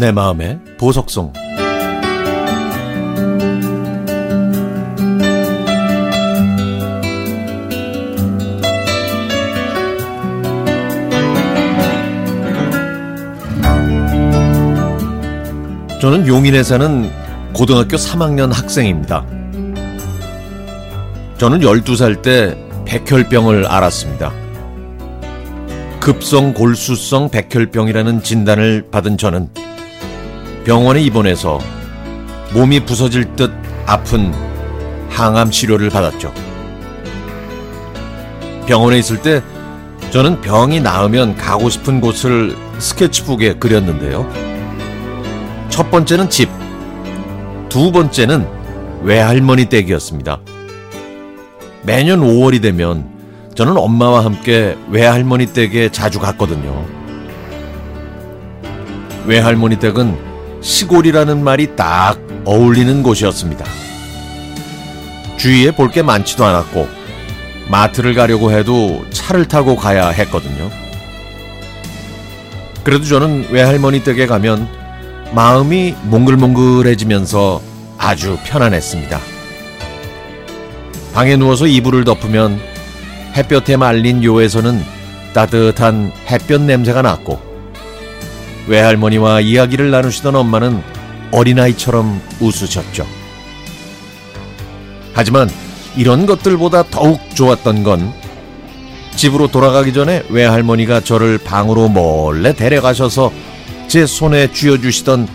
내 마음의 보석송 저는 용인에 사는 고등학교 3학년 학생입니다. 저는 12살 때 백혈병을 알았습니다. 급성 골수성 백혈병이라는 진단을 받은 저는 병원에 입원해서 몸이 부서질 듯 아픈 항암 치료를 받았죠. 병원에 있을 때 저는 병이 나으면 가고 싶은 곳을 스케치북에 그렸는데요. 첫 번째는 집, 두 번째는 외할머니 댁이었습니다. 매년 5월이 되면 저는 엄마와 함께 외할머니 댁에 자주 갔거든요. 외할머니 댁은 시골이라는 말이 딱 어울리는 곳이었습니다. 주위에 볼 게 많지도 않았고 마트를 가려고 해도 차를 타고 가야 했거든요. 그래도 저는 외할머니 댁에 가면 마음이 몽글몽글해지면서 아주 편안했습니다. 방에 누워서 이불을 덮으면 햇볕에 말린 요에서는 따뜻한 햇볕 냄새가 났고 외할머니와 이야기를 나누시던 엄마는 어린아이처럼 웃으셨죠. 하지만 이런 것들보다 더욱 좋았던 건 집으로 돌아가기 전에 외할머니가 저를 방으로 몰래 데려가셔서 제 손에 쥐어주시던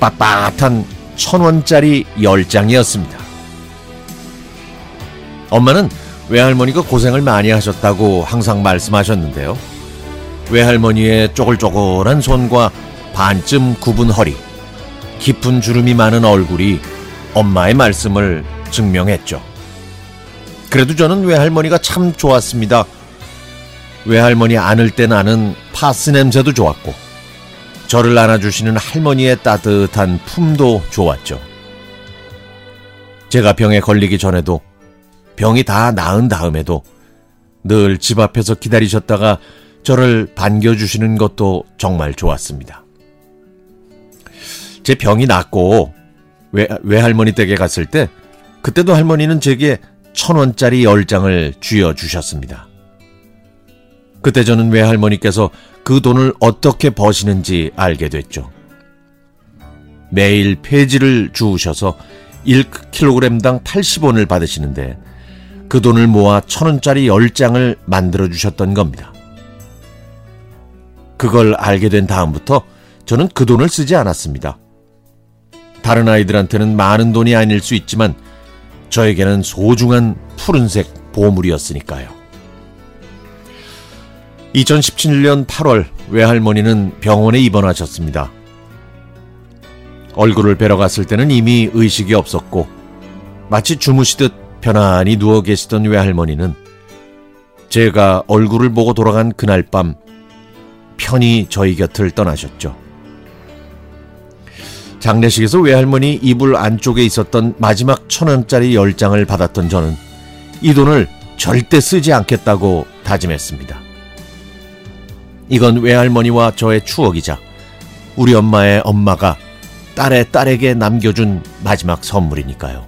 빳빳한 천 원짜리 열 장이었습니다. 엄마는 외할머니가 고생을 많이 하셨다고 항상 말씀하셨는데요. 외할머니의 쪼글쪼글한 손과 반쯤 굽은 허리, 깊은 주름이 많은 얼굴이 엄마의 말씀을 증명했죠. 그래도 저는 외할머니가 참 좋았습니다. 외할머니 안을 때 나는 파스 냄새도 좋았고, 저를 안아주시는 할머니의 따뜻한 품도 좋았죠. 제가 병에 걸리기 전에도 병이 다 나은 다음에도 늘 집 앞에서 기다리셨다가 저를 반겨주시는 것도 정말 좋았습니다. 제 병이 낫고 외, 외할머니 댁에 갔을 때 그때도 할머니는 제게 천 원짜리 열 장을 쥐어 주셨습니다. 그때 저는 외할머니께서 그 돈을 어떻게 버시는지 알게 됐죠. 매일 폐지를 주우셔서 1kg당 80원을 받으시는데 그 돈을 모아 천원짜리 10장을 만들어 주셨던 겁니다. 그걸 알게 된 다음부터 저는 그 돈을 쓰지 않았습니다. 다른 아이들한테는 많은 돈이 아닐 수 있지만 저에게는 소중한 푸른색 보물이었으니까요. 2017년 8월 외할머니는 병원에 입원하셨습니다. 얼굴을 뵈러 갔을 때는 이미 의식이 없었고 마치 주무시듯 편안히 누워 계시던 외할머니는 제가 얼굴을 보고 돌아간 그날 밤 편히 저희 곁을 떠나셨죠. 장례식에서 외할머니 이불 안쪽에 있었던 마지막 천 원짜리 열 장을 받았던 저는 이 돈을 절대 쓰지 않겠다고 다짐했습니다. 이건 외할머니와 저의 추억이자 우리 엄마의 엄마가 딸의 딸에게 남겨준 마지막 선물이니까요.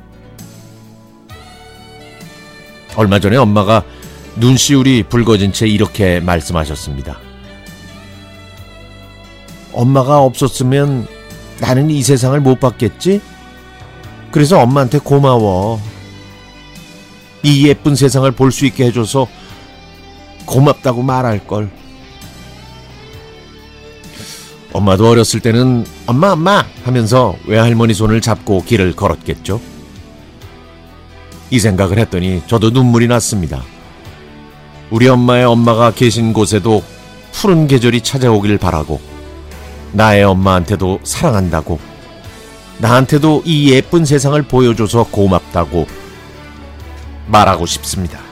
얼마 전에 엄마가 눈시울이 붉어진 채 이렇게 말씀하셨습니다. 엄마가 없었으면 나는 이 세상을 못 봤겠지? 그래서 엄마한테 고마워. 이 예쁜 세상을 볼 수 있게 해줘서 고맙다고 말할 걸. 엄마도 어렸을 때는 엄마 엄마 하면서 외할머니 손을 잡고 길을 걸었겠죠. 이 생각을 했더니 저도 눈물이 났습니다. 우리 엄마의 엄마가 계신 곳에도 푸른 계절이 찾아오길 바라고 나의 엄마한테도 사랑한다고 나한테도 이 예쁜 세상을 보여줘서 고맙다고 말하고 싶습니다.